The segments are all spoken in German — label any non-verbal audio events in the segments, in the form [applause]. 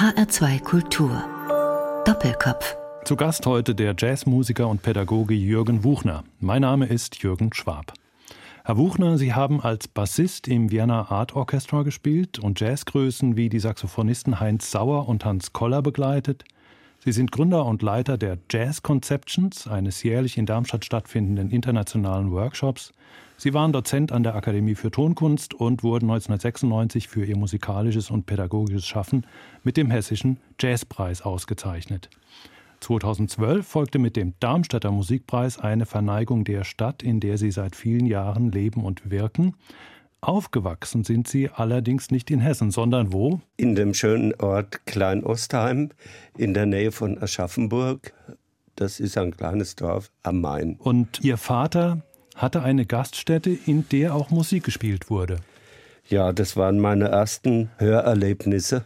HR2 Kultur. Doppelkopf. Zu Gast heute der Jazzmusiker und Pädagoge Jürgen Wuchner. Mein Name ist Jürgen Schwab. Herr Wuchner, Sie haben als Bassist im Vienna Art Orchestra gespielt und Jazzgrößen wie die Saxophonisten Heinz Sauer und Hans Koller begleitet. Sie sind Gründer und Leiter der Jazz Conceptions, eines jährlich in Darmstadt stattfindenden internationalen Workshops. Sie waren Dozent an der Akademie für Tonkunst und wurden 1996 für ihr musikalisches und pädagogisches Schaffen mit dem Hessischen Jazzpreis ausgezeichnet. 2012 folgte mit dem Darmstädter Musikpreis eine Verneigung der Stadt, in der Sie seit vielen Jahren leben und wirken. Aufgewachsen sind Sie allerdings nicht in Hessen, sondern wo? In dem schönen Ort Klein-Ostheim in der Nähe von Aschaffenburg. Das ist ein kleines Dorf am Main. Und Ihr Vater hatte eine Gaststätte, in der auch Musik gespielt wurde. Ja, das waren meine ersten Hörerlebnisse.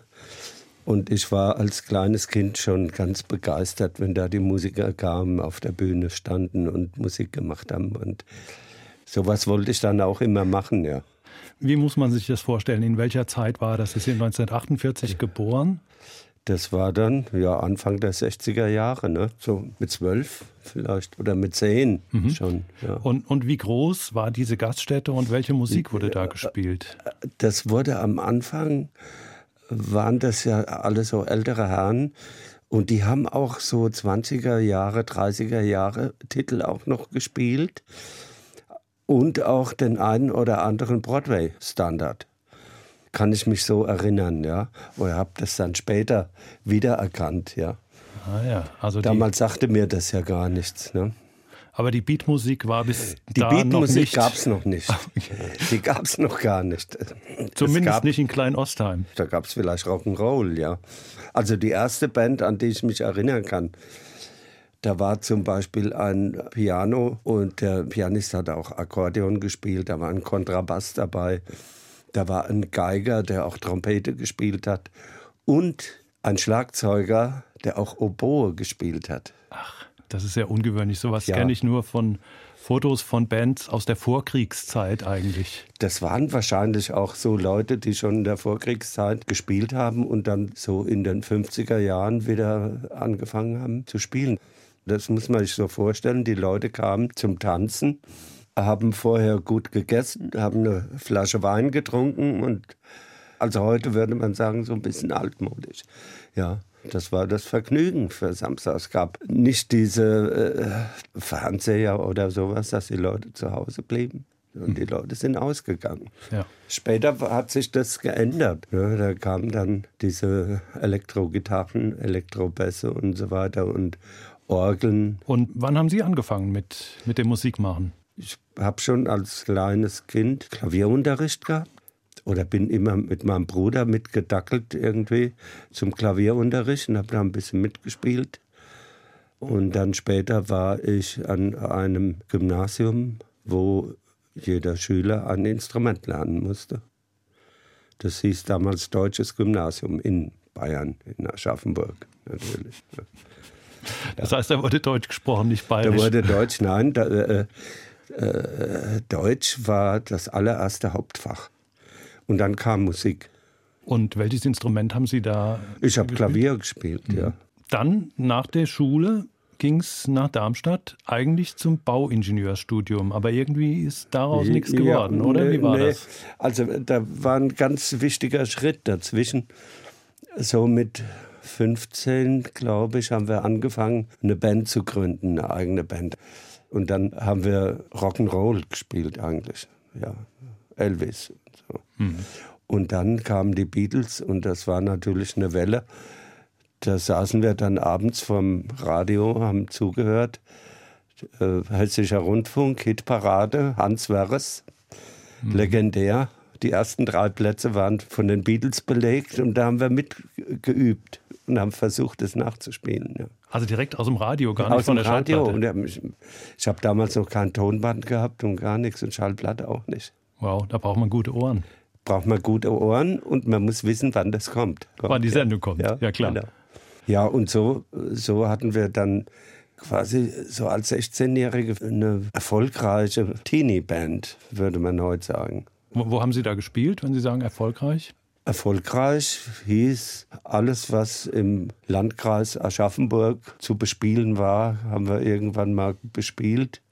Und ich war als kleines Kind schon ganz begeistert, wenn da die Musiker kamen, auf der Bühne standen und Musik gemacht haben. Und sowas wollte ich dann auch immer machen, ja. Wie muss man sich das vorstellen? In welcher Zeit war das? Sie sind 1948 geboren? Das war dann ja Anfang der 60er Jahre, ne? so mit zwölf vielleicht oder mit zehn mhm. schon. Ja. Und, und wie groß war diese Gaststätte und welche Musik wurde da gespielt? Das wurde am Anfang, waren das ja alle so ältere Herren und die haben auch so 20er Jahre, 30er Jahre Titel auch noch gespielt und auch den einen oder anderen Broadway-Standard. Kann ich mich so erinnern, ja. Oder habe das dann später wiedererkannt, ja. Ah ja, also Damals sagte mir das ja gar nichts, ne? Aber die Beatmusik war bis die da Beatmusik gab es noch nicht. Die gab es noch gar nicht. Zumindest gab, nicht in Klein-Ostheim. Da gab es vielleicht Rock'n'Roll, ja. Also die erste Band, an die ich mich erinnern kann, da war zum Beispiel ein Piano und der Pianist hat auch Akkordeon gespielt, da war ein Kontrabass dabei, da war ein Geiger, der auch Trompete gespielt hat und ein Schlagzeuger, der auch Oboe gespielt hat. Ach, das ist sehr ungewöhnlich. Sowas ja. kenne ich nur von Fotos von Bands aus der Vorkriegszeit eigentlich. Das waren wahrscheinlich auch so Leute, die schon in der Vorkriegszeit gespielt haben und dann so in den 50er Jahren wieder angefangen haben zu spielen. Das muss man sich so vorstellen. Die Leute kamen zum Tanzen, haben vorher gut gegessen, haben eine Flasche Wein getrunken und also heute würde man sagen, so ein bisschen altmodisch. Ja, das war das Vergnügen für Samstag. Es gab nicht diese äh, Fernseher oder sowas, dass die Leute zu Hause blieben. Und die Leute sind ausgegangen. Ja. Später hat sich das geändert. Ja, da kamen dann diese Elektrogitarren, Elektrobässe und so weiter. Und Orgeln. Und wann haben Sie angefangen mit, mit dem Musikmachen? Ich habe schon als kleines Kind Klavierunterricht gehabt oder bin immer mit meinem Bruder mitgedackelt irgendwie zum Klavierunterricht und habe da ein bisschen mitgespielt. Und dann später war ich an einem Gymnasium, wo jeder Schüler ein Instrument lernen musste. Das hieß damals Deutsches Gymnasium in Bayern, in Aschaffenburg natürlich. Das heißt, da wurde Deutsch gesprochen, nicht Bayerisch. Da wurde Deutsch, nein. Da, äh, äh, Deutsch war das allererste Hauptfach. Und dann kam Musik. Und welches Instrument haben Sie da? Ich habe Klavier gespielt, mhm. ja. Dann nach der Schule ging es nach Darmstadt eigentlich zum Bauingenieurstudium. Aber irgendwie ist daraus nichts geworden, ja, oder? Wie war nee. das? Also da war ein ganz wichtiger Schritt dazwischen. So mit 15, glaube ich, haben wir angefangen, eine Band zu gründen, eine eigene Band. Und dann haben wir Rock'n'Roll gespielt eigentlich. Ja, Elvis. So. Mhm. Und dann kamen die Beatles und das war natürlich eine Welle. Da saßen wir dann abends vom Radio, haben zugehört. Äh, Hessischer Rundfunk, Hitparade, Hans Werres, mhm. legendär. Die ersten drei Plätze waren von den Beatles belegt und da haben wir mitgeübt und haben versucht, es nachzuspielen. Ja. Also direkt aus dem Radio, gar nicht aus von der Radio. Schallplatte? Und ich, ich habe damals noch kein Tonband gehabt und gar nichts und Schallplatte auch nicht. Wow, da braucht man gute Ohren. Braucht man gute Ohren und man muss wissen, wann das kommt. kommt wann die Sendung kommt, ja, ja klar. Genau. Ja, und so, so hatten wir dann quasi so als 16-Jährige eine erfolgreiche Teenie-Band, würde man heute sagen. Wo, wo, haben Sie da gespielt, wenn Sie sagen erfolgreich? Erfolgreich hieß, alles, was im Landkreis Aschaffenburg zu bespielen war, haben wir irgendwann mal bespielt.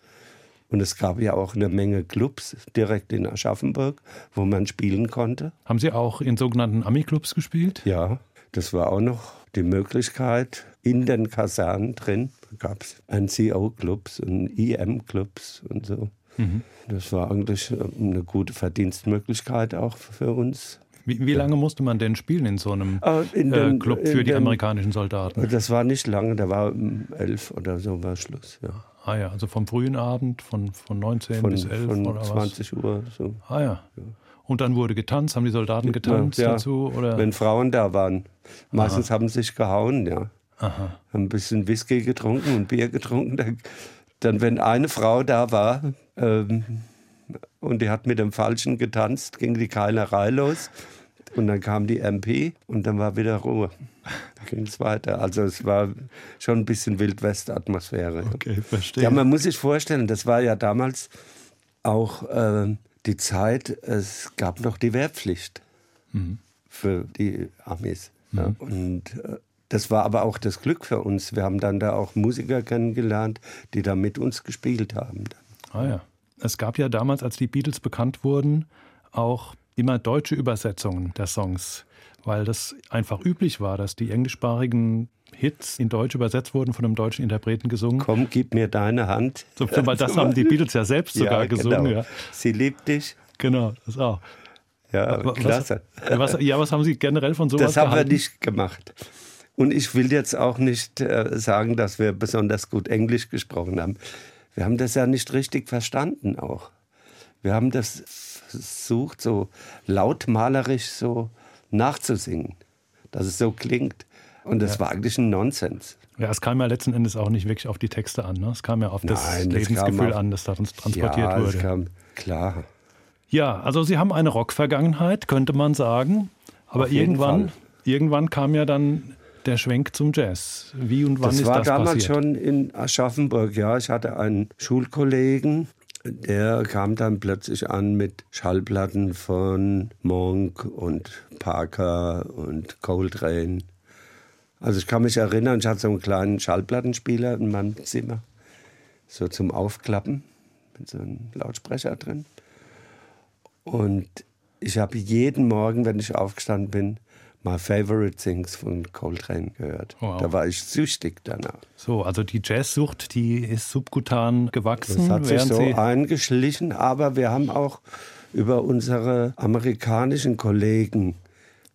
Und es gab ja auch eine Menge Clubs direkt in Aschaffenburg, wo man spielen konnte. Haben Sie auch in sogenannten Ami-Clubs gespielt? Ja, das war auch noch die Möglichkeit. In den Kasernen drin gab es NCO-Clubs und EM-Clubs und so. Mhm. Das war eigentlich eine gute Verdienstmöglichkeit auch für uns. Wie, wie lange musste man denn spielen in so einem äh, in den, äh, Club für die den, amerikanischen Soldaten? Das war nicht lange, da war um elf oder so war Schluss. Ja. Ah ja, also vom frühen Abend, von, von 19 von, bis 11 von oder 20 was? Uhr. So. Ah ja. ja. Und dann wurde getanzt, haben die Soldaten getanzt ja, dazu? Oder? Wenn Frauen da waren. Meistens Aha. haben sie sich gehauen, ja. Aha. Haben ein bisschen Whisky getrunken und Bier getrunken. Dann, dann wenn eine Frau da war ähm, und die hat mit dem Falschen getanzt, ging die Keilerei los. Und dann kam die MP und dann war wieder Ruhe. Da ging es weiter. Also es war schon ein bisschen Wildwest-Atmosphäre. Okay, verstehe. Ja, man muss sich vorstellen, das war ja damals auch äh, die Zeit, es gab noch die Wehrpflicht mhm. für die Amis. Mhm. Ja. Und äh, das war aber auch das Glück für uns. Wir haben dann da auch Musiker kennengelernt, die da mit uns gespielt haben. Ah ja. Es gab ja damals, als die Beatles bekannt wurden, auch immer deutsche Übersetzungen der Songs, weil das einfach üblich war, dass die englischsprachigen Hits in Deutsch übersetzt wurden von einem deutschen Interpreten gesungen. Komm, gib mir deine Hand. So, weil das haben die Beatles ja selbst [laughs] sogar ja, gesungen. Genau. Ja. Sie liebt dich. Genau, das auch. Ja, was, klasse. Was, ja, was haben Sie generell von sowas Das haben gehalten? wir nicht gemacht. Und ich will jetzt auch nicht äh, sagen, dass wir besonders gut Englisch gesprochen haben. Wir haben das ja nicht richtig verstanden auch. Wir haben das versucht, so lautmalerisch so nachzusingen, dass es so klingt. Und das ja. war eigentlich ein Nonsens. Ja, es kam ja letzten Endes auch nicht wirklich auf die Texte an. Ne? Es kam ja auf das Nein, Lebensgefühl auf, an, das da uns transportiert ja, wurde. Es kam, klar. Ja, also Sie haben eine Rock-Vergangenheit, könnte man sagen. Aber irgendwann, irgendwann kam ja dann der Schwenk zum Jazz. Wie und wann das ist das passiert? Das war damals schon in Aschaffenburg, ja. Ich hatte einen Schulkollegen, der kam dann plötzlich an mit Schallplatten von Monk und Parker und Coltrane. Also ich kann mich erinnern, ich hatte so einen kleinen Schallplattenspieler in meinem Zimmer, so zum Aufklappen, mit so einem Lautsprecher drin. Und ich habe jeden Morgen, wenn ich aufgestanden bin, My Favorite Things von Coltrane gehört. Wow. Da war ich süchtig danach. So, also die Jazzsucht, die ist subkutan gewachsen. Das hat sich so eingeschlichen, aber wir haben auch über unsere amerikanischen Kollegen,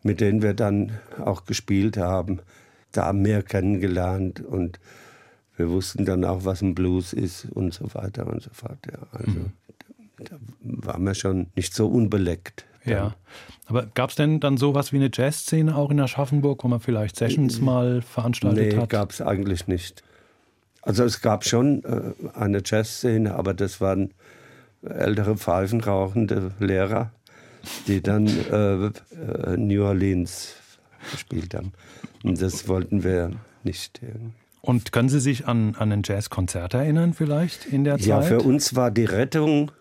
mit denen wir dann auch gespielt haben, da mehr kennengelernt und wir wussten dann auch, was ein Blues ist und so weiter und so fort. Ja, also mhm. da, da waren wir schon nicht so unbeleckt. Ja. Aber gab es denn dann sowas wie eine Jazzszene auch in Aschaffenburg, wo man vielleicht Sessions mal veranstaltet nee, hat? gab es eigentlich nicht. Also es gab schon äh, eine Jazzszene, aber das waren ältere pfeifenrauchende Lehrer, die dann äh, äh, New Orleans gespielt haben. Und das wollten wir nicht. Und können Sie sich an, an ein Jazzkonzert erinnern vielleicht in der Zeit? Ja, für uns war die Rettung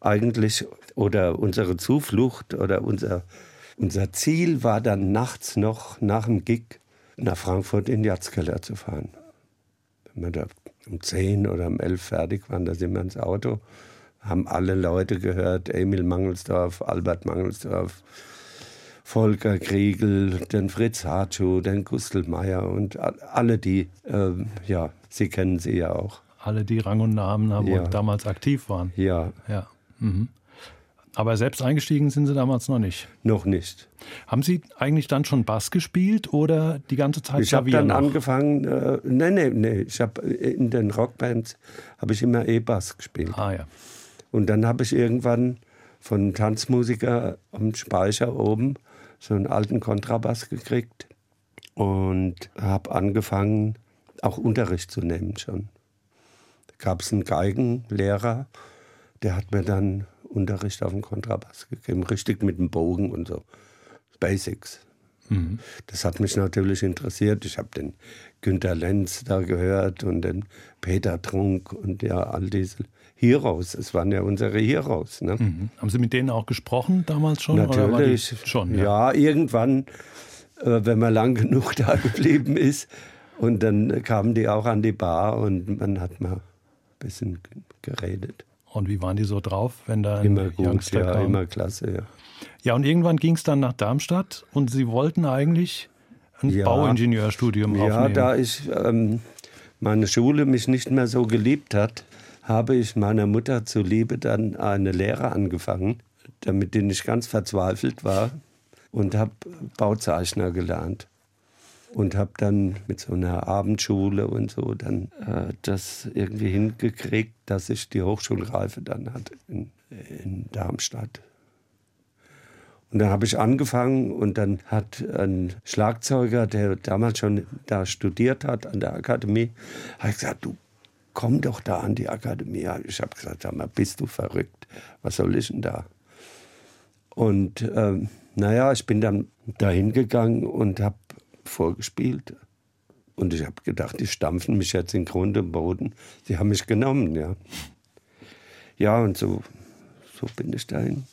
eigentlich oder unsere Zuflucht oder unser, unser Ziel war dann nachts noch nach dem Gig nach Frankfurt in Jatzkeller zu fahren. Wenn wir da um 10 oder um 11 fertig waren, da sind wir ins Auto, haben alle Leute gehört, Emil Mangelsdorf, Albert Mangelsdorf, Volker Kriegel, den Fritz Hartschuh, den Gustl Meyer und alle die, äh, ja, Sie kennen sie ja auch. Alle, die Rang und Namen haben ja. und damals aktiv waren. Ja. ja. Mhm. Aber selbst eingestiegen sind Sie damals noch nicht? Noch nicht. Haben Sie eigentlich dann schon Bass gespielt oder die ganze Zeit Ich habe dann noch? angefangen, äh, nee, nee, nee, ich habe in den Rockbands habe ich immer E-Bass gespielt. Ah ja. Und dann habe ich irgendwann von einem Tanzmusiker am Speicher oben so einen alten Kontrabass gekriegt und habe angefangen, auch Unterricht zu nehmen schon. Da gab es einen Geigenlehrer, der hat mir dann Unterricht auf dem Kontrabass gegeben, richtig mit dem Bogen und so. Basics. Mhm. Das hat mich natürlich interessiert. Ich habe den Günter Lenz da gehört und den Peter Trunk und ja, all diese Heroes. Es waren ja unsere Heroes. Ne? Mhm. Haben Sie mit denen auch gesprochen damals schon? Natürlich. schon. Ja, ja irgendwann, äh, wenn man lang genug [laughs] da geblieben ist. Und dann kamen die auch an die Bar und man hat mal ein bisschen geredet. Und wie waren die so drauf, wenn da immer gut, Youngster ja, kam? immer klasse, ja. Ja, und irgendwann ging es dann nach Darmstadt und Sie wollten eigentlich ein ja, Bauingenieurstudium ja, aufnehmen. Ja, da ich ähm, meine Schule mich nicht mehr so geliebt hat, habe ich meiner Mutter zuliebe dann eine Lehre angefangen, damit die nicht ganz verzweifelt war und habe Bauzeichner gelernt und habe dann mit so einer Abendschule und so dann äh, das irgendwie hingekriegt, dass ich die Hochschulreife dann hatte in, in Darmstadt. Und dann habe ich angefangen und dann hat ein Schlagzeuger, der damals schon da studiert hat an der Akademie, hat gesagt, du komm doch da an die Akademie. Ich habe gesagt, sag mal, bist du verrückt? Was soll ich denn da? Und ähm, naja, ich bin dann dahin gegangen und habe vorgespielt. Und ich habe gedacht, die stampfen mich jetzt in Grund und Boden. Sie haben mich genommen, ja. Ja, und so, so bin ich dahin.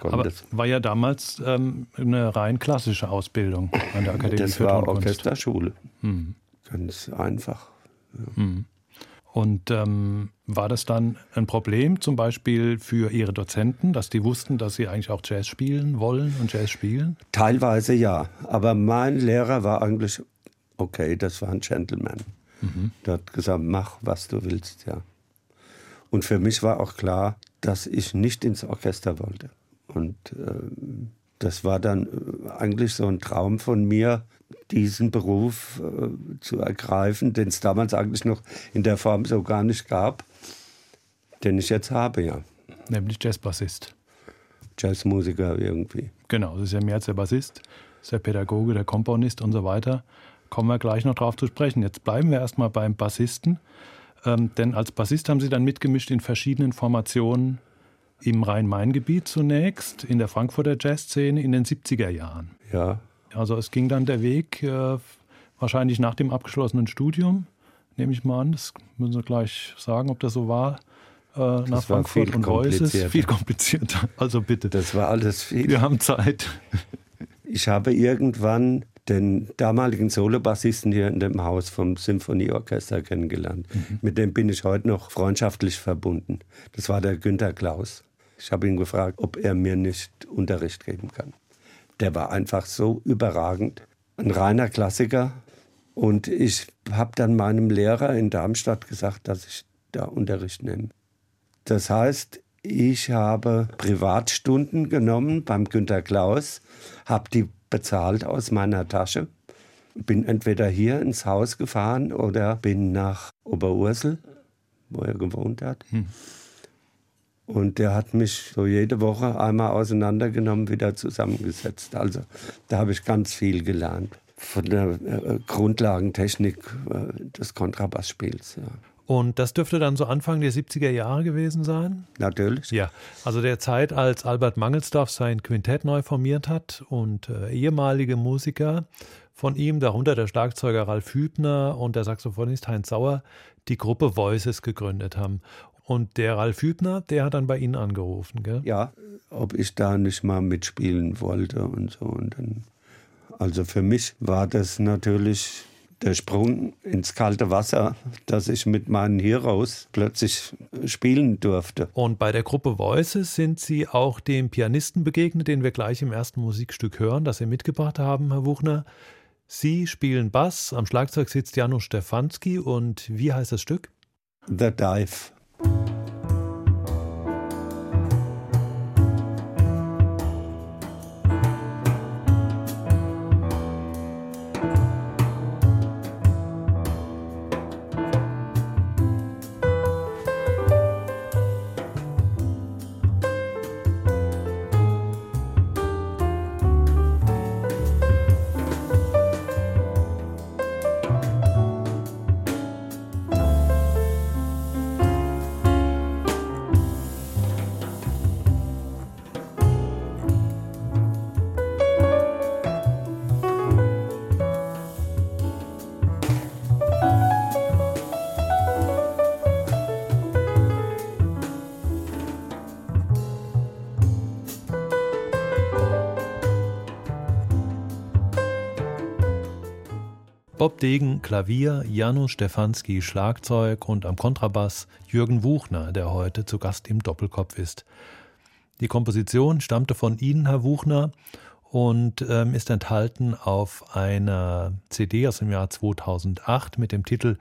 Aber das war ja damals ähm, eine rein klassische Ausbildung an der Akademie das für war Orchesterschule. Hm. Ganz einfach. Ja. Hm. Und ähm, war das dann ein Problem zum Beispiel für Ihre Dozenten, dass die wussten, dass Sie eigentlich auch Jazz spielen wollen und Jazz spielen? Teilweise ja, aber mein Lehrer war eigentlich okay, das war ein Gentleman. Mhm. Der hat gesagt, mach, was du willst, ja. Und für mich war auch klar, dass ich nicht ins Orchester wollte. Und äh, das war dann äh, eigentlich so ein Traum von mir, diesen Beruf äh, zu ergreifen, den es damals eigentlich noch in der Form so gar nicht gab, den ich jetzt habe, ja. Nämlich Jazzbassist. Jazzmusiker irgendwie. Genau, das ist ja mehr als der Bassist, das ist der Pädagoge, der Komponist und so weiter. Kommen wir gleich noch drauf zu sprechen. Jetzt bleiben wir erstmal beim Bassisten. Ähm, denn als Bassist haben Sie dann mitgemischt in verschiedenen Formationen im Rhein-Main-Gebiet zunächst, in der Frankfurter Jazzszene in den 70er Jahren. Ja. Also es ging dann der Weg äh, wahrscheinlich nach dem abgeschlossenen Studium, nehme ich mal an. Das müssen Sie gleich sagen, ob das so war. Äh, nach das Frankfurt und Reuses. Viel komplizierter. Also bitte. Das war alles viel. Wir haben Zeit. Ich habe irgendwann den damaligen Solobassisten hier in dem Haus vom Symphonieorchester kennengelernt. Mhm. Mit dem bin ich heute noch freundschaftlich verbunden. Das war der Günter Klaus. Ich habe ihn gefragt, ob er mir nicht Unterricht geben kann. Der war einfach so überragend, ein reiner Klassiker. Und ich habe dann meinem Lehrer in Darmstadt gesagt, dass ich da Unterricht nehme. Das heißt, ich habe Privatstunden genommen beim Günter Klaus, habe die bezahlt aus meiner Tasche. Bin entweder hier ins Haus gefahren oder bin nach Oberursel, wo er gewohnt hat. Hm. Und der hat mich so jede Woche einmal auseinandergenommen, wieder zusammengesetzt. Also da habe ich ganz viel gelernt von der äh, Grundlagentechnik äh, des Kontrabassspiels. Ja. Und das dürfte dann so Anfang der 70er Jahre gewesen sein? Natürlich. Ja, also der Zeit, als Albert Mangelsdorf sein Quintett neu formiert hat und äh, ehemalige Musiker von ihm, darunter der Schlagzeuger Ralf Hübner und der Saxophonist Heinz Sauer, die Gruppe Voices gegründet haben. Und der Ralf Hübner, der hat dann bei Ihnen angerufen, gell? Ja, ob ich da nicht mal mitspielen wollte und so. Und dann, also für mich war das natürlich der Sprung ins kalte Wasser, dass ich mit meinen Heroes plötzlich spielen durfte. Und bei der Gruppe Voices sind Sie auch dem Pianisten begegnet, den wir gleich im ersten Musikstück hören, das Sie mitgebracht haben, Herr Wuchner. Sie spielen Bass, am Schlagzeug sitzt Janusz Stefanski und wie heißt das Stück? The Dive. Bye. Bob Degen Klavier, Janusz Stefanski Schlagzeug und am Kontrabass Jürgen Wuchner, der heute zu Gast im Doppelkopf ist. Die Komposition stammte von Ihnen, Herr Wuchner, und ähm, ist enthalten auf einer CD aus dem Jahr 2008 mit dem Titel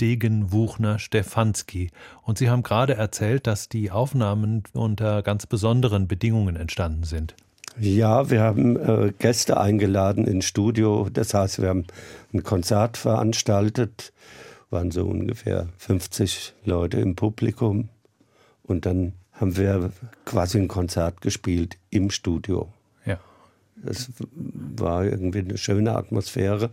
Degen Wuchner Stefanski. Und Sie haben gerade erzählt, dass die Aufnahmen unter ganz besonderen Bedingungen entstanden sind. Ja, wir haben äh, Gäste eingeladen ins Studio. Das heißt, wir haben ein Konzert veranstaltet, waren so ungefähr 50 Leute im Publikum. Und dann haben wir quasi ein Konzert gespielt im Studio. Ja. Das war irgendwie eine schöne Atmosphäre.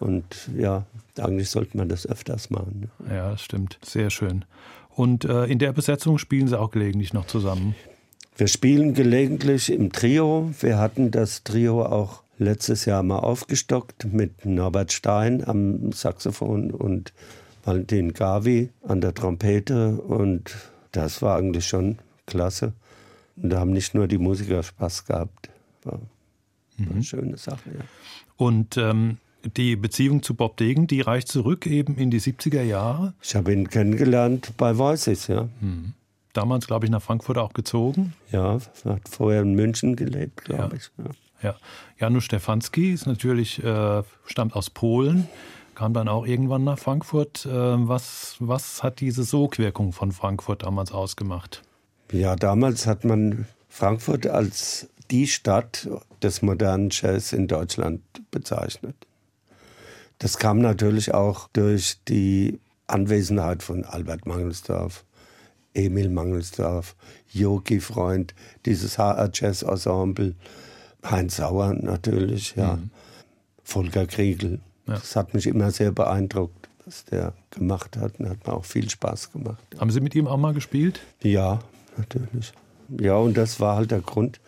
Und ja, eigentlich sollte man das öfters machen. Ja, das stimmt. Sehr schön. Und äh, in der Besetzung spielen Sie auch gelegentlich noch zusammen? Wir spielen gelegentlich im Trio. Wir hatten das Trio auch letztes Jahr mal aufgestockt mit Norbert Stein am Saxophon und Valentin Gavi an der Trompete. Und das war eigentlich schon klasse. Und da haben nicht nur die Musiker Spaß gehabt. War, war eine schöne Sache, ja. Und ähm, die Beziehung zu Bob Degen, die reicht zurück eben in die 70er Jahre? Ich habe ihn kennengelernt bei Voices, ja. Hm damals, glaube ich, nach Frankfurt auch gezogen. Ja, hat vorher in München gelebt, glaube ja. ich. Ja. ja. Janusz Stefanski ist natürlich, äh, stammt aus Polen, kam dann auch irgendwann nach Frankfurt. Äh, was, was hat diese Sogwirkung von Frankfurt damals ausgemacht? Ja, damals hat man Frankfurt als die Stadt des modernen Jazz in Deutschland bezeichnet. Das kam natürlich auch durch die Anwesenheit von Albert Mangelsdorf, Emil Mangelsdorf, Yogi Freund, dieses HR Jazz Ensemble, Heinz Sauer natürlich, ja, mhm. Volker Kriegel. Ja. Das hat mich immer sehr beeindruckt, was der gemacht hat und hat mir auch viel Spaß gemacht. Haben Sie mit ihm auch mal gespielt? Ja, natürlich. Ja, und das war halt der Grund,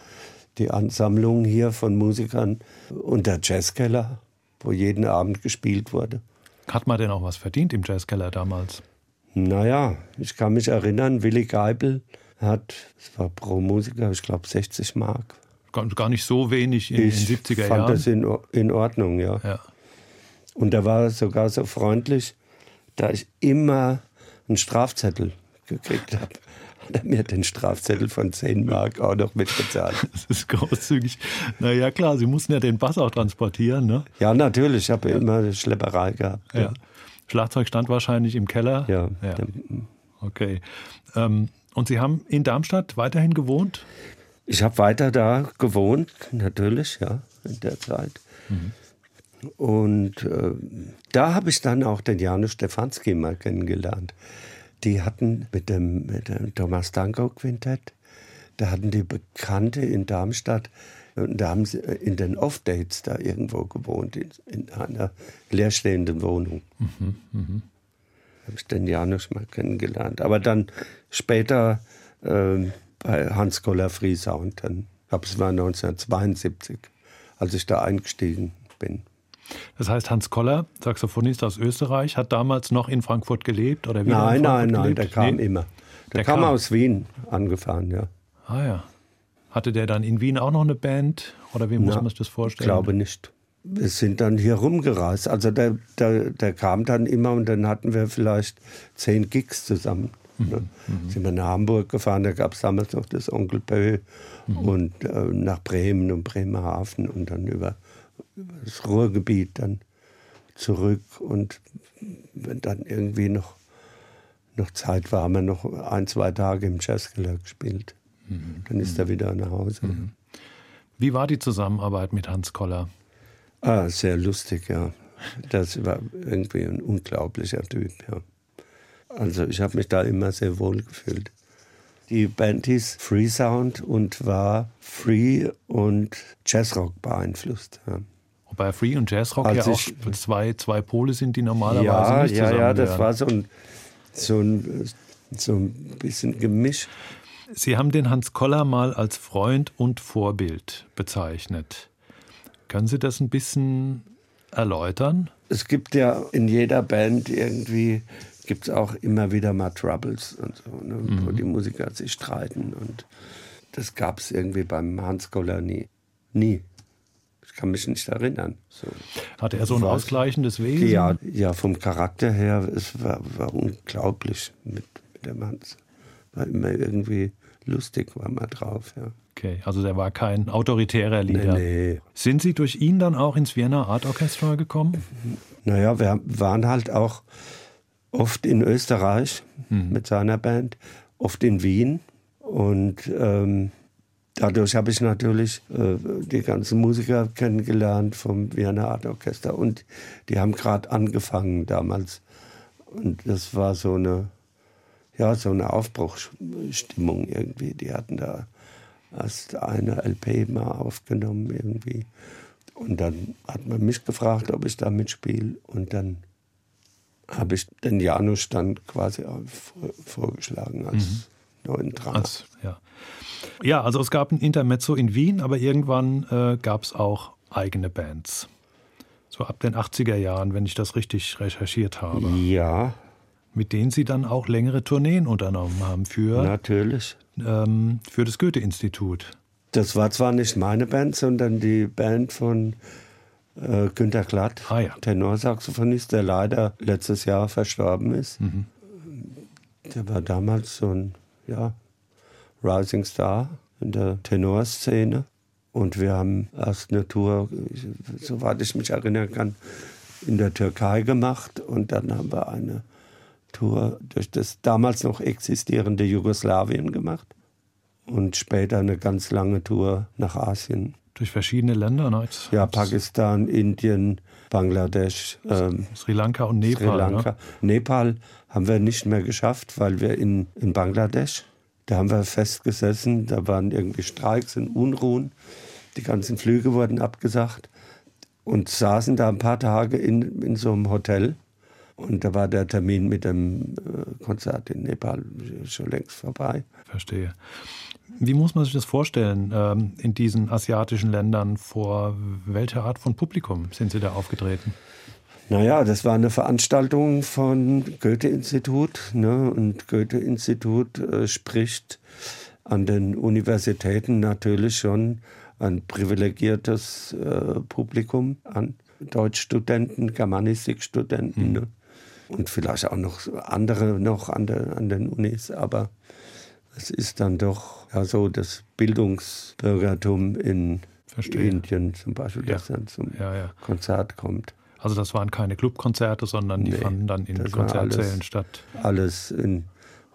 die Ansammlung hier von Musikern und der Jazzkeller, wo jeden Abend gespielt wurde. Hat man denn auch was verdient im Jazzkeller damals? Naja, ich kann mich erinnern, Willy Geibel hat, es war pro Musiker, ich glaube 60 Mark. Gar nicht so wenig in ich den 70er Jahren. Ich fand das in, in Ordnung, ja. ja. Und er war sogar so freundlich, da ich immer einen Strafzettel gekriegt habe, [laughs] hat er mir den Strafzettel von 10 Mark auch noch mitbezahlt. [laughs] Das ist großzügig. Naja, klar, Sie mussten ja den Bass auch transportieren, ne? Ja, natürlich. Ich habe ja. immer Schlepperei gehabt. Ja. ja. Schlagzeug stand wahrscheinlich im Keller. Ja. ja. Okay. Ähm, und Sie haben in Darmstadt weiterhin gewohnt? Ich habe weiter da gewohnt, natürlich, ja, in der Zeit. Mhm. Und äh, da habe ich dann auch den Janusz Stefanski mal kennengelernt. Die hatten mit dem, mit dem Thomas Danko Quintett, da hatten die Bekannte in Darmstadt und da haben sie äh, in den Off-Dates da irgendwo gewohnt, in, in einer leerstehenden Wohnung. Mhm, mh. Habe ich den Janusz mal kennengelernt. Aber dann später äh, bei Hans Koller Free Sound, dann, glaube, es war 1972, als ich da eingestiegen bin. Das heißt, Hans Koller, Saxophonist aus Österreich, hat damals noch in Frankfurt gelebt? Oder nein, nein, nein, gelebt? der kam nee. immer. Der, der kam, kam aus Wien angefahren, ja. Ah ja. Hatte der dann in Wien auch noch eine Band? Oder wie muss man sich das vorstellen? Ich glaube nicht. Wir sind dann hier rumgereist. Also der, der, der kam dann immer und dann hatten wir vielleicht zehn Gigs zusammen. Mhm. Ne? Mhm. Sind wir nach Hamburg gefahren, da gab es damals noch das Onkel Pö mhm. und äh, nach Bremen und Bremerhaven und dann über, über das Ruhrgebiet dann zurück und wenn dann irgendwie noch, noch Zeit war, haben wir noch ein, zwei Tage im Jazzkeller gespielt. Mhm. Dann ist er wieder nach Hause. Mhm. Wie war die Zusammenarbeit mit Hans Koller? Ah, sehr lustig, ja. Das war irgendwie ein unglaublicher Typ, ja. Also ich habe mich da immer sehr wohl gefühlt. Die Band hieß Free Sound und war Free und Jazzrock beeinflusst. Ja. Wobei Free und Jazzrock Als ja auch zwei, zwei Pole sind, die normalerweise ja, nicht Ja, ja, das war so ein, so ein, so ein bisschen Gemisch. Sie haben den Hans Koller mal als Freund und Vorbild bezeichnet. Können Sie das ein bisschen erläutern? Es gibt ja in jeder Band irgendwie gibt es auch immer wieder mal Troubles und so, ne, mhm. wo die Musiker sich streiten und das gab es irgendwie beim Hans Koller nie. Nie. Ich kann mich nicht erinnern. So. Hatte er so ein ausgleichendes Wesen? Ja, ja, vom Charakter her, es war, war unglaublich mit, mit dem Hans. War immer irgendwie lustig, war mal drauf, ja. Okay, also der war kein autoritärer Leader. Nee, nee. Sind Sie durch ihn dann auch ins Vienna Art Orchestra gekommen? Naja, wir waren halt auch oft in Österreich mit seiner Band, oft in Wien. Und ähm, dadurch habe ich natürlich äh, die ganzen Musiker kennengelernt vom Vienna Art Orchester. Und die haben gerade angefangen damals. Und das war so eine, ja, so eine Aufbruchsstimmung irgendwie. Die hatten da erst eine LP mal aufgenommen irgendwie. Und dann hat man mich gefragt, ob ich da mitspiele. Und dann habe ich den Janusz dann quasi vorgeschlagen als neuen Drama. Als, ja. ja, also es gab ein Intermezzo in Wien, aber irgendwann äh, gab es auch eigene Bands. So ab den 80er Jahren, wenn ich das richtig recherchiert habe. ja, Mit denen Sie dann auch längere Tourneen unternommen haben für, natürlich. ähm, für das Goethe-Institut. Das war zwar nicht meine Band, sondern die Band von äh, Günter Glatt, Ah, ja. Tenorsaxophonist, der leider letztes Jahr verstorben ist. Mhm. Der war damals so ein ja, Rising Star in der Tenorszene. Und wir haben erst eine Tour, soweit ich mich erinnern kann, in der Türkei gemacht. Und dann haben wir eine Tour durch das damals noch existierende Jugoslawien gemacht. Und später eine ganz lange Tour nach Asien. Durch verschiedene Länder, ne? Ja, Pakistan, Indien, Bangladesch, ähm, Sri Lanka und Nepal. Sri Lanka. Ne? Nepal haben wir nicht mehr geschafft, weil wir in, in Bangladesch, da haben wir festgesessen, da waren irgendwie Streiks und Unruhen. Die ganzen Flüge wurden abgesagt und saßen da ein paar Tage in, in so einem Hotel. Und da war der Termin mit dem äh, Konzert in Nepal schon längst vorbei. Verstehe. Wie muss man sich das vorstellen ähm, in diesen asiatischen Ländern? Vor welcher Art von Publikum sind Sie da aufgetreten? Naja, das war eine Veranstaltung von Goethe-Institut. Ne? Und Goethe-Institut äh, spricht an den Universitäten natürlich schon ein privilegiertes äh, Publikum an. Deutschstudenten, Germanistikstudenten ne? Und vielleicht auch noch andere noch an, der, an den Unis. Aber es ist dann doch ja, so das Bildungsbürgertum in Verstehe. Indien zum Beispiel, Ja. das dann zum Ja, ja. Konzert kommt. Also das waren keine Clubkonzerte, sondern die Nee, fanden dann in Konzertsälen alles- statt. alles in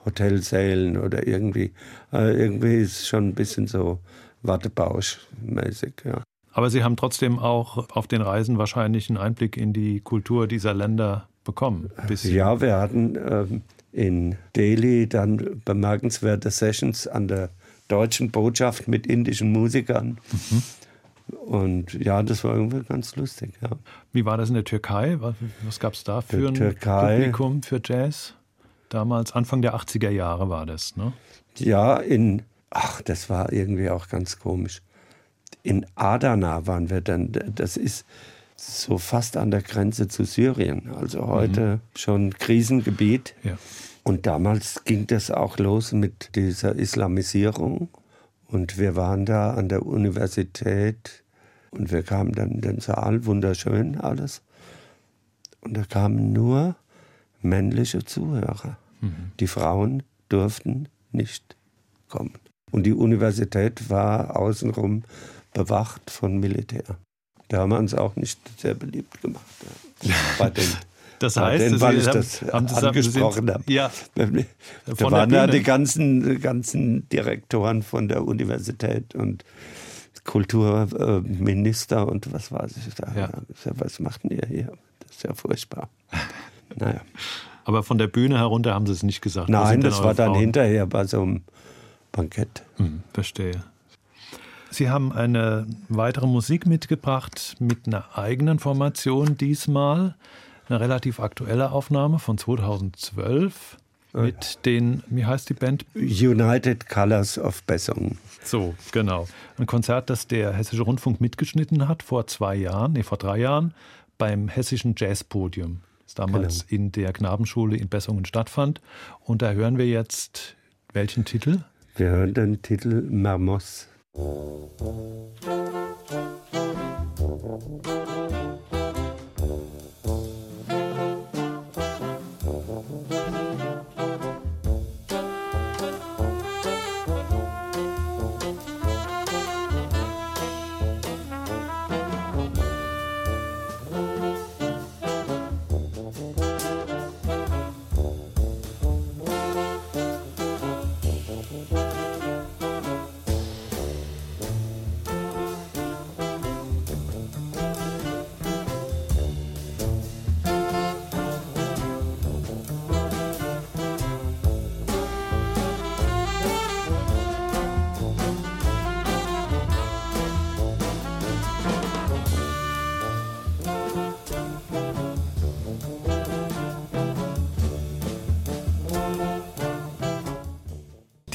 Hotelsälen oder irgendwie. Äh, irgendwie ist es schon ein bisschen so Wattebausch-mäßig, ja. Aber Sie haben trotzdem auch auf den Reisen wahrscheinlich einen Einblick in die Kultur dieser Länder bekommen. bisschen. Ja, wir hatten ähm, in Delhi dann bemerkenswerte Sessions an der deutschen Botschaft mit indischen Musikern. Und ja, das war irgendwie ganz lustig, ja. Wie war das in der Türkei? Was, was gab es da für Der ein Türkei- Publikum für Jazz? Damals, Anfang der 80er Jahre war das, ne? Ja, in, ach, das war irgendwie auch ganz komisch. In Adana waren wir dann, das ist so fast an der Grenze zu Syrien, also heute schon Krisengebiet. Ja. Und damals ging das auch los mit dieser Islamisierung. Und wir waren da an der Universität und wir kamen dann in den Saal, wunderschön alles. Und da kamen nur männliche Zuhörer. Die Frauen durften nicht kommen. Und die Universität war außenrum bewacht von Militär. Da haben wir uns auch nicht sehr beliebt gemacht. Ja. [laughs] Bei den, Das bei heißt, denen, weil Sie ich haben- das haben Sie- angesprochen habe. Ja, Da Von waren Bühne. die ganzen, ganzen Direktoren von der Universität und Kulturminister und was weiß ich da. Ja. Was macht ihr hier? Das ist ja furchtbar. [laughs] naja. aber von der Bühne herunter haben Sie es nicht gesagt. Nein, das war dann Frauen? hinterher bei so einem Bankett. Hm, verstehe. Sie haben eine weitere Musik mitgebracht mit einer eigenen Formation diesmal. Eine relativ aktuelle Aufnahme von 2012 mit den, wie heißt die Band? United Colors of Bessung. So, genau. Ein Konzert, das der Hessische Rundfunk mitgeschnitten hat vor zwei Jahren, nee, vor drei Jahren beim Hessischen Jazzpodium, das damals in der Knabenschule in Bessungen stattfand. Und da hören wir jetzt welchen Titel? Wir hören den Titel Mermoz. Thank you.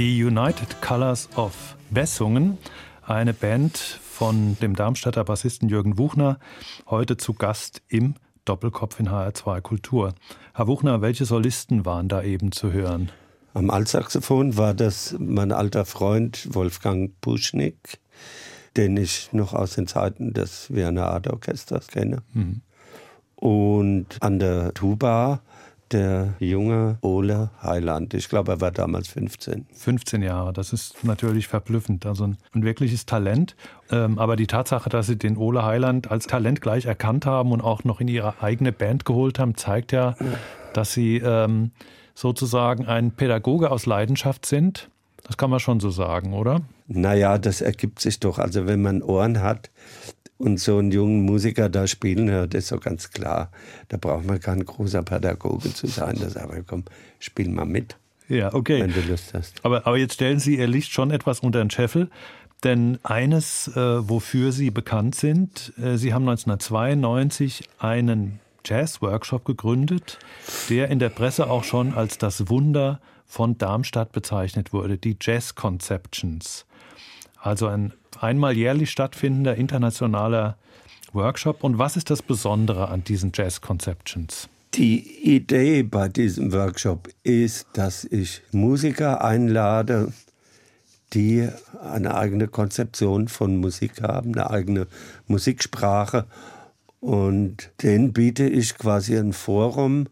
Die United Colors of Bessungen, eine Band von dem Darmstädter Bassisten Jürgen Wuchner, heute zu Gast im Doppelkopf in HR2 Kultur. Herr Wuchner, welche Solisten waren da eben zu hören? Am Altsaxophon war das mein alter Freund Wolfgang Puschnik, den ich noch aus den Zeiten des Wiener Art Orchesters kenne. Mhm. Und an der Tuba der junge Ole Heiland. Ich glaube, er war damals 15. 15 Jahre, das ist natürlich verblüffend. Also ein, wirkliches Talent. Ähm, aber die Tatsache, dass Sie den Ole Heiland als Talent gleich erkannt haben und auch noch in Ihre eigene Band geholt haben, zeigt ja, dass Sie ähm, sozusagen ein Pädagoge aus Leidenschaft sind. Das kann man schon so sagen, oder? Naja, das ergibt sich doch. Also wenn man Ohren hat, und so einen jungen Musiker da spielen hört, ist so ganz klar. Da braucht man kein großer Pädagoge zu sein. Da sagt man, komm, spiel mal mit. Ja, okay. Wenn du Lust hast. Aber, aber jetzt stellen Sie Ihr Licht schon etwas unter den Scheffel. Denn eines, äh, wofür Sie bekannt sind, äh, Sie haben 1992 einen Jazz-Workshop gegründet, der in der Presse auch schon als das Wunder von Darmstadt bezeichnet wurde, die Jazz Conceptions. Also ein einmal jährlich stattfindender internationaler Workshop. Und was ist das Besondere an diesen Jazz Conceptions? Die Idee bei diesem Workshop ist, dass ich Musiker einlade, die eine eigene Konzeption von Musik haben, eine eigene Musiksprache. Und denen biete ich quasi ein Forum,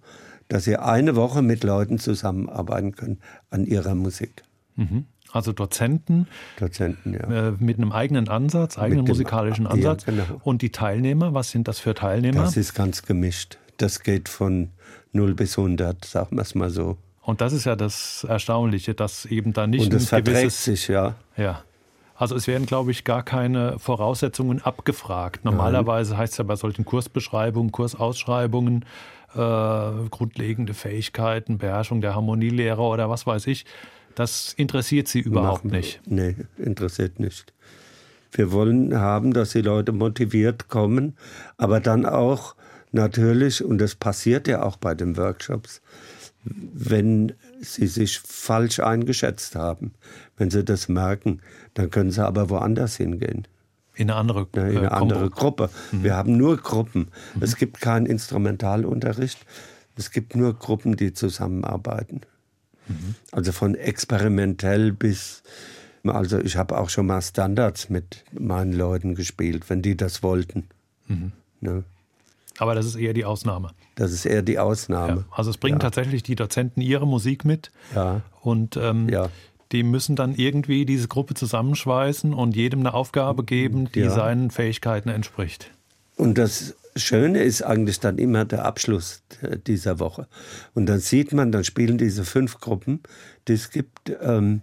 dass sie eine Woche mit Leuten zusammenarbeiten können an ihrer Musik. Mhm. Also Dozenten, Dozenten ja. äh, mit einem eigenen Ansatz, eigenen dem, musikalischen Ansatz. Ja, genau. Und die Teilnehmer, was sind das für Teilnehmer? Das ist ganz gemischt. Das geht von 0 bis 100, sagen wir es mal so. Und das ist ja das Erstaunliche, dass eben da nicht Und das ein gewisses, sich, ja. Ja. Also es werden, glaube ich, gar keine Voraussetzungen abgefragt. Normalerweise heißt es ja bei solchen Kursbeschreibungen, Kursausschreibungen, äh, grundlegende Fähigkeiten, Beherrschung der Harmonielehre oder was weiß ich. Das interessiert Sie überhaupt Machen, nicht? Nee, interessiert nicht. Wir wollen haben, dass die Leute motiviert kommen, aber dann auch natürlich, und das passiert ja auch bei den Workshops, wenn sie sich falsch eingeschätzt haben, wenn sie das merken, dann können sie aber woanders hingehen. In eine andere, in eine äh, andere Gruppe. Mhm. Wir haben nur Gruppen. Mhm. Es gibt keinen Instrumentalunterricht. Es gibt nur Gruppen, die zusammenarbeiten. Mhm. Also von experimentell bis, also ich habe auch schon mal Standards mit meinen Leuten gespielt, wenn die das wollten. Mhm. Ne? Aber das ist eher die Ausnahme. Das ist eher die Ausnahme. Ja, also es bringen ja. tatsächlich die Dozenten ihre Musik mit. Ja. Und ähm, ja. die müssen dann irgendwie diese Gruppe zusammenschweißen und jedem eine Aufgabe geben, die seinen Fähigkeiten entspricht. Und das Schöne ist eigentlich dann immer der Abschluss dieser Woche. Und dann sieht man, dann spielen diese fünf Gruppen, die es gibt, ähm,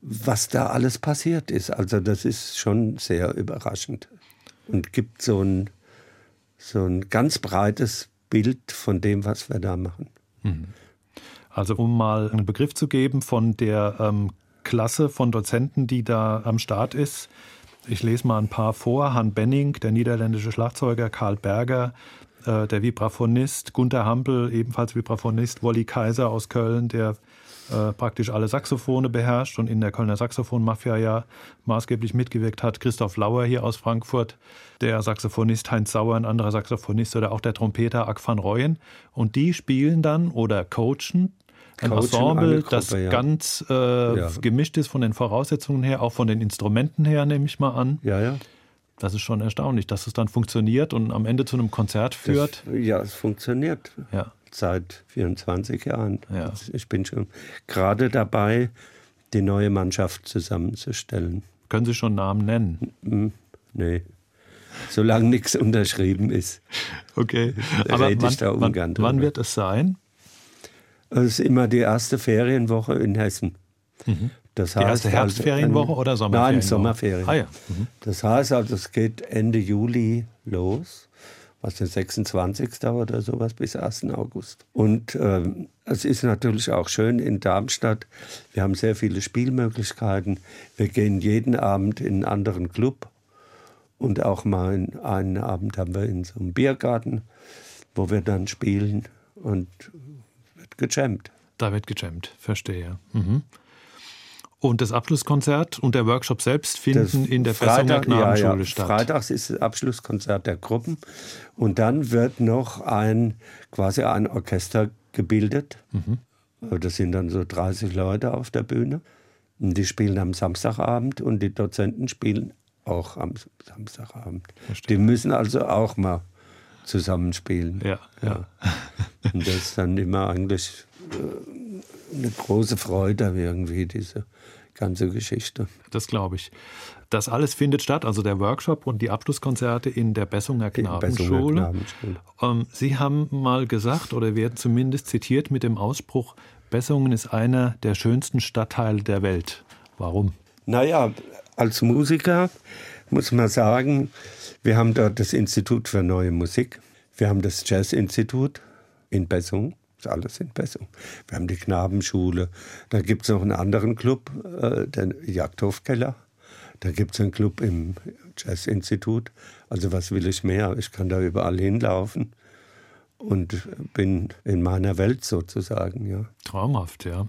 was da alles passiert ist. Also das ist schon sehr überraschend und gibt so ein, so ein ganz breites Bild von dem, was wir da machen. Mhm. Also um mal einen Begriff zu geben von der ähm, Klasse von Dozenten, die da am Start ist. Ich lese mal ein paar vor. Han Benning, der niederländische Schlagzeuger, Karl Berger, äh, der Vibraphonist, Gunther Hampel, ebenfalls Vibraphonist, Wolli Kaiser aus Köln, der äh, praktisch alle Saxophone beherrscht und in der Kölner Saxophonmafia ja maßgeblich mitgewirkt hat. Christoph Lauer hier aus Frankfurt, der Saxophonist Heinz Sauer, ein anderer Saxophonist oder auch der Trompeter Ack van Rooyen. Und die spielen dann oder coachen ein Ensemble, Gruppe, das ja. ganz äh, ja. gemischt ist von den Voraussetzungen her, auch von den Instrumenten her, nehme ich mal an. Ja, ja. Das ist schon erstaunlich, dass es dann funktioniert und am Ende zu einem Konzert führt. Das, ja, es funktioniert. Ja. Seit 24 Jahren. Ja. Ich bin schon gerade dabei, die neue Mannschaft zusammenzustellen. Können Sie schon Namen nennen? Hm, nee. Solange nichts unterschrieben ist. Okay. Aber wann, wann, wann wird es sein? Es ist immer die erste Ferienwoche in Hessen. Mhm. Das die erste also Herbstferienwoche ein, oder Sommerferienwoche? Nein, Sommerferien. Ah, ja. Mhm. Das heißt also, es geht Ende Juli los, was der 26. oder sowas bis 1. August. Und ähm, es ist natürlich auch schön in Darmstadt. Wir haben sehr viele Spielmöglichkeiten. Wir gehen jeden Abend in einen anderen Club. Und auch mal in, einen Abend haben wir in so einem Biergarten, wo wir dann spielen und wird gejammt. Da wird gejammt, verstehe. Mhm. Und das Abschlusskonzert und der Workshop selbst finden das in der Freitag, Knabenschule ja, ja. statt. Freitags ist das Abschlusskonzert der Gruppen und dann wird noch ein quasi ein Orchester gebildet. Mhm. Das sind dann so 30 Leute auf der Bühne. Und die spielen am Samstagabend und die Dozenten spielen auch am Samstagabend. Verstehe. Die müssen also auch mal zusammenspielen. Ja, ja. ja. Und das ist dann immer eigentlich äh, eine große Freude irgendwie, diese ganze Geschichte. Das glaube ich. Das alles findet statt, also der Workshop und die Abschlusskonzerte in der Bessunger Knabenschule. Knabenschule. Ähm, Sie haben mal gesagt oder werden zumindest zitiert mit dem Ausspruch, Bessungen ist einer der schönsten Stadtteile der Welt. Warum? Naja, als Musiker muss man sagen, wir haben dort das Institut für neue Musik, wir haben das Jazzinstitut in Bessungen ist alles in Bessung. Wir haben die Knabenschule, da gibt es noch einen anderen Club, äh, den Jagdhofkeller. Da gibt es einen Club im Jazzinstitut. Also was will ich mehr? Ich kann da überall hinlaufen und bin in meiner Welt sozusagen, ja. Traumhaft, ja.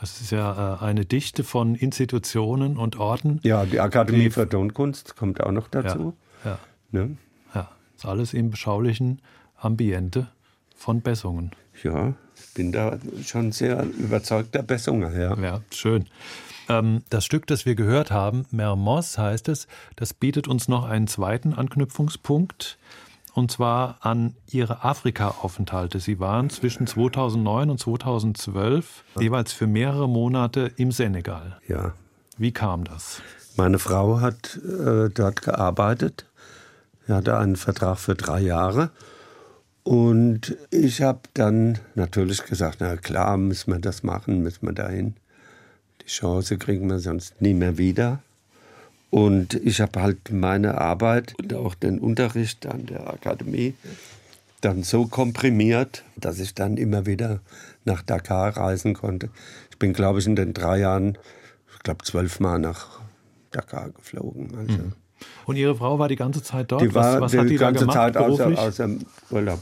Das ist ja äh, eine Dichte von Institutionen und Orten. Ja, die Akademie die, für Tonkunst kommt auch noch dazu. Ja, ja. Ne? ja. Ist alles im beschaulichen Ambiente von Bessungen. Ja, ich bin da schon sehr überzeugter Bessunger. Ja, ja schön. Ähm, das Stück, das wir gehört haben, Mermoz heißt es, das bietet uns noch einen zweiten Anknüpfungspunkt. Und zwar an Ihre Afrika-Aufenthalte. Sie waren zwischen 2009 und 2012 jeweils für mehrere Monate im Senegal. Ja. Wie kam das? Meine Frau hat äh, dort gearbeitet. Sie hatte einen Vertrag für drei Jahre und ich habe dann natürlich gesagt, na klar, müssen wir das machen, müssen wir dahin. Die Chance kriegen wir sonst nie mehr wieder. Und ich habe halt meine Arbeit und auch den Unterricht an der Akademie dann so komprimiert, dass ich dann immer wieder nach Dakar reisen konnte. Ich bin, glaube ich, in den drei Jahren, ich glaube, zwölfmal nach Dakar geflogen. Also. Mhm. Und Ihre Frau war die ganze Zeit dort? Die war was, was die hat die ganze gemacht, Zeit außer, außer Urlaub.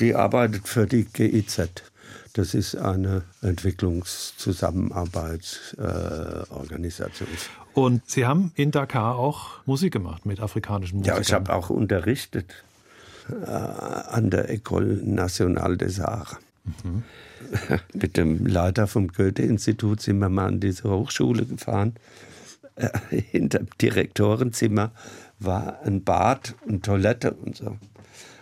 Die arbeitet für die GIZ. Das ist eine Entwicklungszusammenarbeitsorganisation. Äh, Und Sie haben in Dakar auch Musik gemacht mit afrikanischen Musikern? Ja, ich habe auch unterrichtet äh, an der École Nationale des Arts. Mhm. [laughs] mit dem Leiter vom Goethe-Institut sind wir mal an diese Hochschule gefahren. Äh, hinter dem Direktorenzimmer war ein Bad und Toilette und so.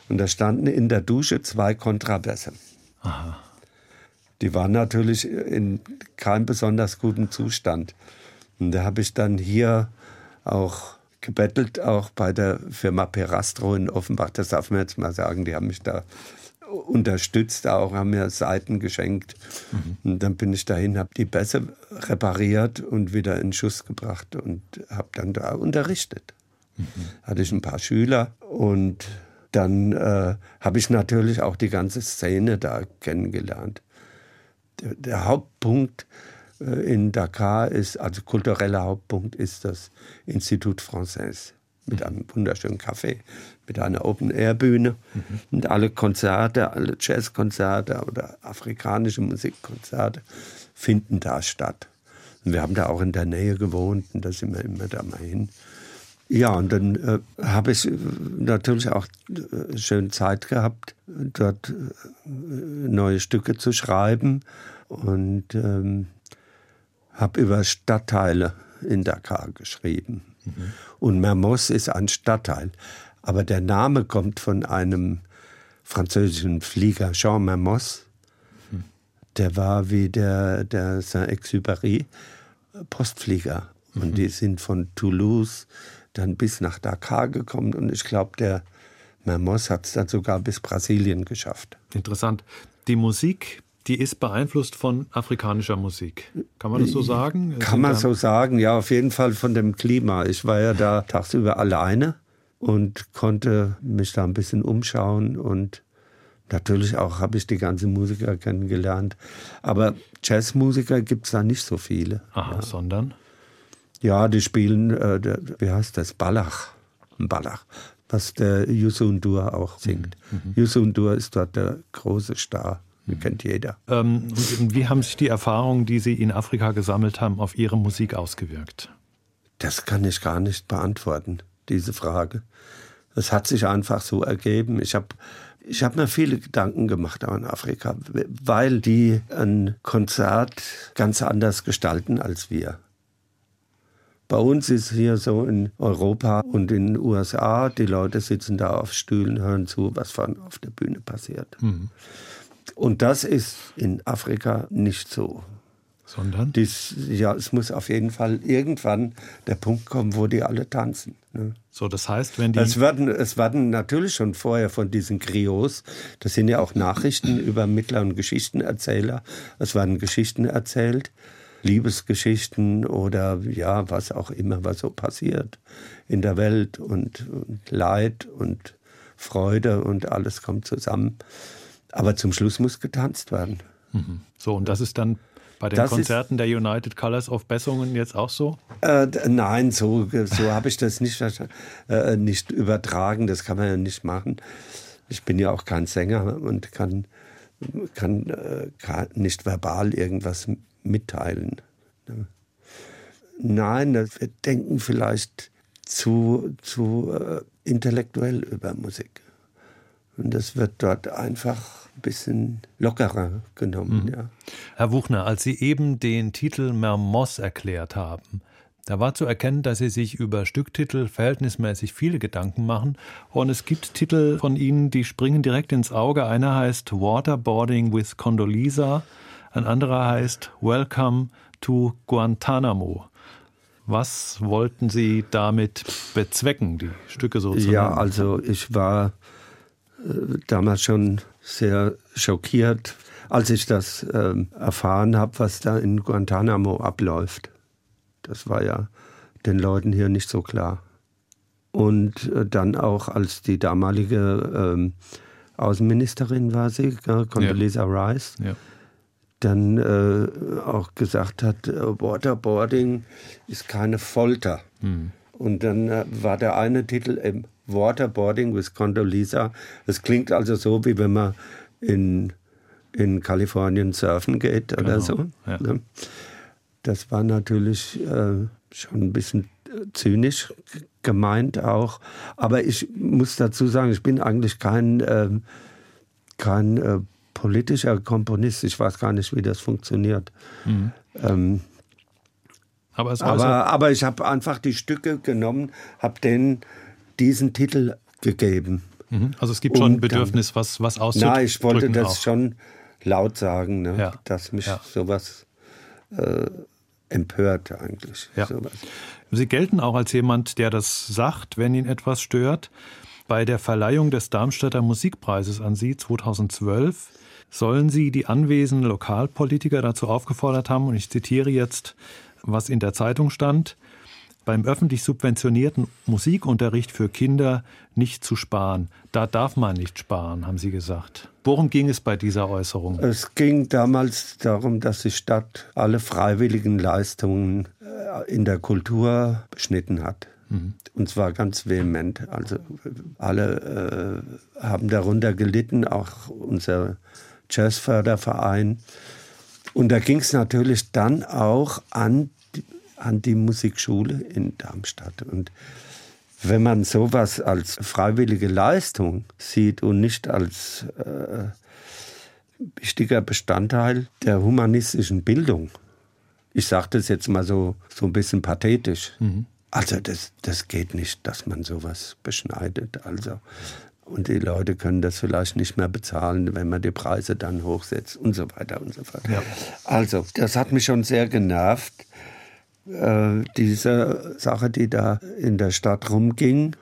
Und da standen in der Dusche zwei Kontrabässe. Aha. Die waren natürlich in keinem besonders guten Zustand. Und da habe ich dann hier auch gebettelt, auch bei der Firma Perastro in Offenbach. Das darf man jetzt mal sagen. Die haben mich da unterstützt, auch haben mir Seiten geschenkt. Mhm. Und dann bin ich dahin, habe die Bässe repariert und wieder in Schuss gebracht und habe dann da unterrichtet. Mhm. Hatte ich ein paar Schüler und dann äh, habe ich natürlich auch die ganze Szene da kennengelernt. Der, der Hauptpunkt in Dakar ist, also kultureller Hauptpunkt ist das Institut Français mit einem wunderschönen Café, mit einer Open-Air-Bühne. Mhm. Und alle Konzerte, alle Jazzkonzerte oder afrikanische Musikkonzerte finden da statt. Und wir haben da auch in der Nähe gewohnt und da sind wir immer da mal hin. Ja, und dann äh, habe ich äh, natürlich auch äh, schön Zeit gehabt, dort äh, neue Stücke zu schreiben und ähm, habe über Stadtteile in Dakar geschrieben. Mhm. Und Mermoz ist ein Stadtteil. Aber der Name kommt von einem französischen Flieger, Jean Mermoz. Mhm. Der war wie der, der Saint-Exupéry Postflieger. Und mhm. die sind von Toulouse dann bis nach Dakar gekommen. Und ich glaube, der Mermoz hat es dann sogar bis Brasilien geschafft. Interessant. Die Musik, die ist beeinflusst von afrikanischer Musik. Kann man das so sagen? Kann man so sagen, ja, auf jeden Fall von dem Klima. Ich war ja da tagsüber alleine und konnte mich da ein bisschen umschauen und natürlich auch habe ich die ganzen Musiker kennengelernt. Aber Jazzmusiker gibt es da nicht so viele. Aha, ja. sondern? Ja, die spielen, äh, der, wie heißt das, Balach. Balach was der Yusun Dur auch singt. Mhm. mhm. Yusun Dur ist dort der große Star. Mhm. kennt jeder. Ähm, wie haben sich die Erfahrungen, die Sie in Afrika gesammelt haben, auf Ihre Musik ausgewirkt? Das kann ich gar nicht beantworten, diese Frage. Es hat sich einfach so ergeben. Ich habe ich hab mir viele Gedanken gemacht an Afrika, weil die ein Konzert ganz anders gestalten als wir. Bei uns ist hier so in Europa und in den USA, die Leute sitzen da auf Stühlen, hören zu, was auf der Bühne passiert. Mhm. Und das ist in Afrika nicht so. Sondern? Dies, ja, es muss auf jeden Fall irgendwann der Punkt kommen, wo die alle tanzen. Ne? So, das heißt, wenn die. Es werden, es werden natürlich schon vorher von diesen Griots, das sind ja auch Nachrichten [clears throat] über Mittler und Geschichtenerzähler, es werden Geschichten erzählt. Liebesgeschichten oder ja, was auch immer, was so passiert in der Welt und, und Leid und Freude und alles kommt zusammen. Aber zum Schluss muss getanzt werden. Mhm. So, und das ist dann bei den das Konzerten ist, der United Colors of Bessungen jetzt auch so? Äh, nein, so, so [laughs] habe ich das nicht, äh, nicht übertragen. Das kann man ja nicht machen. Ich bin ja auch kein Sänger und kann, kann, äh, kann nicht verbal irgendwas mitteilen. Nein, wir denken vielleicht zu, zu äh, intellektuell über Musik. Und das wird dort einfach ein bisschen lockerer genommen. Mhm. Ja. Herr Wuchner, als Sie eben den Titel Mermoz erklärt haben, da war zu erkennen, dass Sie sich über Stücktitel verhältnismäßig viele Gedanken machen. Und es gibt Titel von Ihnen, die springen direkt ins Auge. Einer heißt Waterboarding with Condoleezza. Ein anderer heißt Welcome to Guantanamo. Was wollten Sie damit bezwecken, die Stücke so zu Ja, also ich war damals schon sehr schockiert, als ich das äh, erfahren habe, was da in Guantanamo abläuft. Das war ja den Leuten hier nicht so klar. Und äh, dann auch, als die damalige ähm, Außenministerin war sie, Condoleezza ja. Rice, ja dann äh, auch gesagt hat, äh, Waterboarding ist keine Folter. Mhm. Und dann äh, war der eine Titel eben Waterboarding with Condoleezza. Das klingt also so, wie wenn man in, in Kalifornien surfen geht oder genau. so. Ja. Ne? Das war natürlich äh, schon ein bisschen äh, zynisch gemeint auch. Aber ich muss dazu sagen, ich bin eigentlich kein, äh, kein äh, politischer Komponist. Ich weiß gar nicht, wie das funktioniert. Mhm. Ähm, aber, aber, aber, ich habe einfach die Stücke genommen, habe denen diesen Titel gegeben. Mhm. Also es gibt schon ein Bedürfnis, was, was auszudrücken. Nein, ich wollte das auch. schon laut sagen, ne? ja. dass mich ja. sowas äh, empört eigentlich. Ja. Sowas. Sie gelten auch als jemand, der das sagt, wenn ihn etwas stört. Bei der Verleihung des Darmstädter Musikpreises an Sie 2012 sollen sie die anwesenden Lokalpolitiker dazu aufgefordert haben, und ich zitiere jetzt, was in der Zeitung stand, beim öffentlich subventionierten Musikunterricht für Kinder nicht zu sparen. Da darf man nicht sparen, haben Sie gesagt. Worum ging es bei dieser Äußerung? Es ging damals darum, dass die Stadt alle freiwilligen Leistungen äh, in der Kultur beschnitten hat. Mhm. Und zwar ganz vehement. Also alle äh, haben darunter gelitten, auch unser Jazzförderverein. Und da ging es natürlich dann auch an, an die Musikschule in Darmstadt. Und wenn man sowas als freiwillige Leistung sieht und nicht als äh, wichtiger Bestandteil der humanistischen Bildung, ich sage das jetzt mal so, so ein bisschen pathetisch, mhm. Also das, das geht nicht, dass man sowas beschneidet. Also und die Leute können das vielleicht nicht mehr bezahlen, wenn man die Preise dann hochsetzt und so weiter und so fort. Ja. Also, das hat mich schon sehr genervt, äh, diese Sache, die da in der Stadt rumging.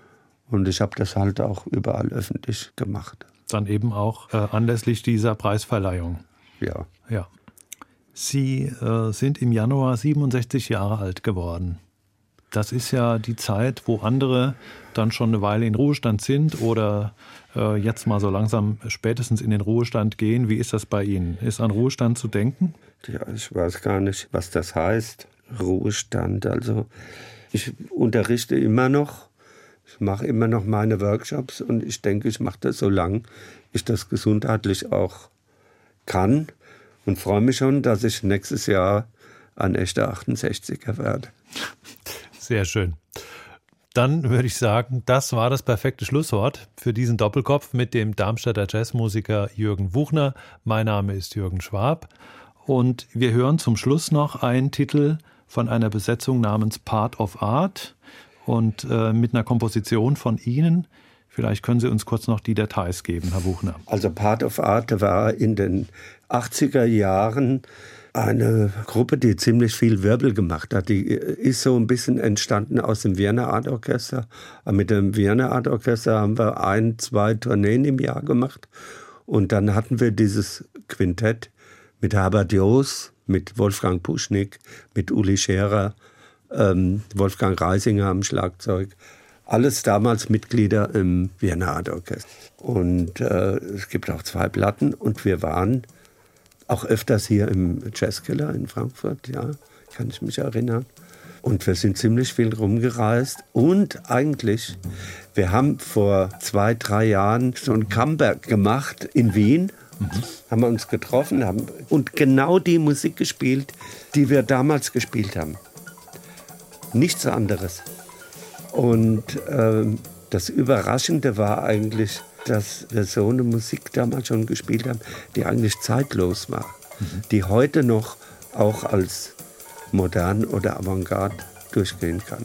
Und ich habe das halt auch überall öffentlich gemacht. Dann eben auch äh, anlässlich dieser Preisverleihung. Ja. Ja. Sie äh, sind im Januar 67 Jahre alt geworden. Das ist ja die Zeit, wo andere dann schon eine Weile in Ruhestand sind oder äh, jetzt mal so langsam spätestens in den Ruhestand gehen. Wie ist das bei Ihnen? Ist an Ruhestand zu denken? Ja, ich weiß gar nicht, was das heißt. Ruhestand. Also ich unterrichte immer noch. Ich mache immer noch meine Workshops und ich denke, ich mache das so lange ich das gesundheitlich auch kann und freue mich schon, dass ich nächstes Jahr ein echter 68er werde. Sehr schön. Dann würde ich sagen, das war das perfekte Schlusswort für diesen Doppelkopf mit dem Darmstädter Jazzmusiker Jürgen Wuchner. Mein Name ist Jürgen Schwab und wir hören zum Schluss noch einen Titel von einer Besetzung namens Part of Art und äh, mit einer Komposition von Ihnen. Vielleicht können Sie uns kurz noch die Details geben, Herr Wuchner. Also Part of Art war in den 80er Jahren eine Gruppe, die ziemlich viel Wirbel gemacht hat. Die ist so ein bisschen entstanden aus dem Wiener Art Orchester. Mit dem Wiener Art Orchester haben wir ein, zwei Tourneen im Jahr gemacht. Und dann hatten wir dieses Quintett mit Herbert Joos, mit Wolfgang Puschnick, mit Uli Scherer, ähm, Wolfgang Reisinger am Schlagzeug. Alles damals Mitglieder im Wiener Art Orchester. Und äh, es gibt auch zwei Platten und wir waren auch öfters hier im Jazzkeller in Frankfurt, ja, kann ich mich erinnern. Und wir sind ziemlich viel rumgereist. Und eigentlich, wir haben vor zwei, drei Jahren so ein Comeback gemacht in Wien. Mhm. Haben wir uns getroffen haben und genau die Musik gespielt, die wir damals gespielt haben. Nichts anderes. Und ähm, das Überraschende war eigentlich, dass wir so eine Musik damals schon gespielt haben, die eigentlich zeitlos war, mhm. die heute noch auch als modern oder Avantgarde durchgehen kann.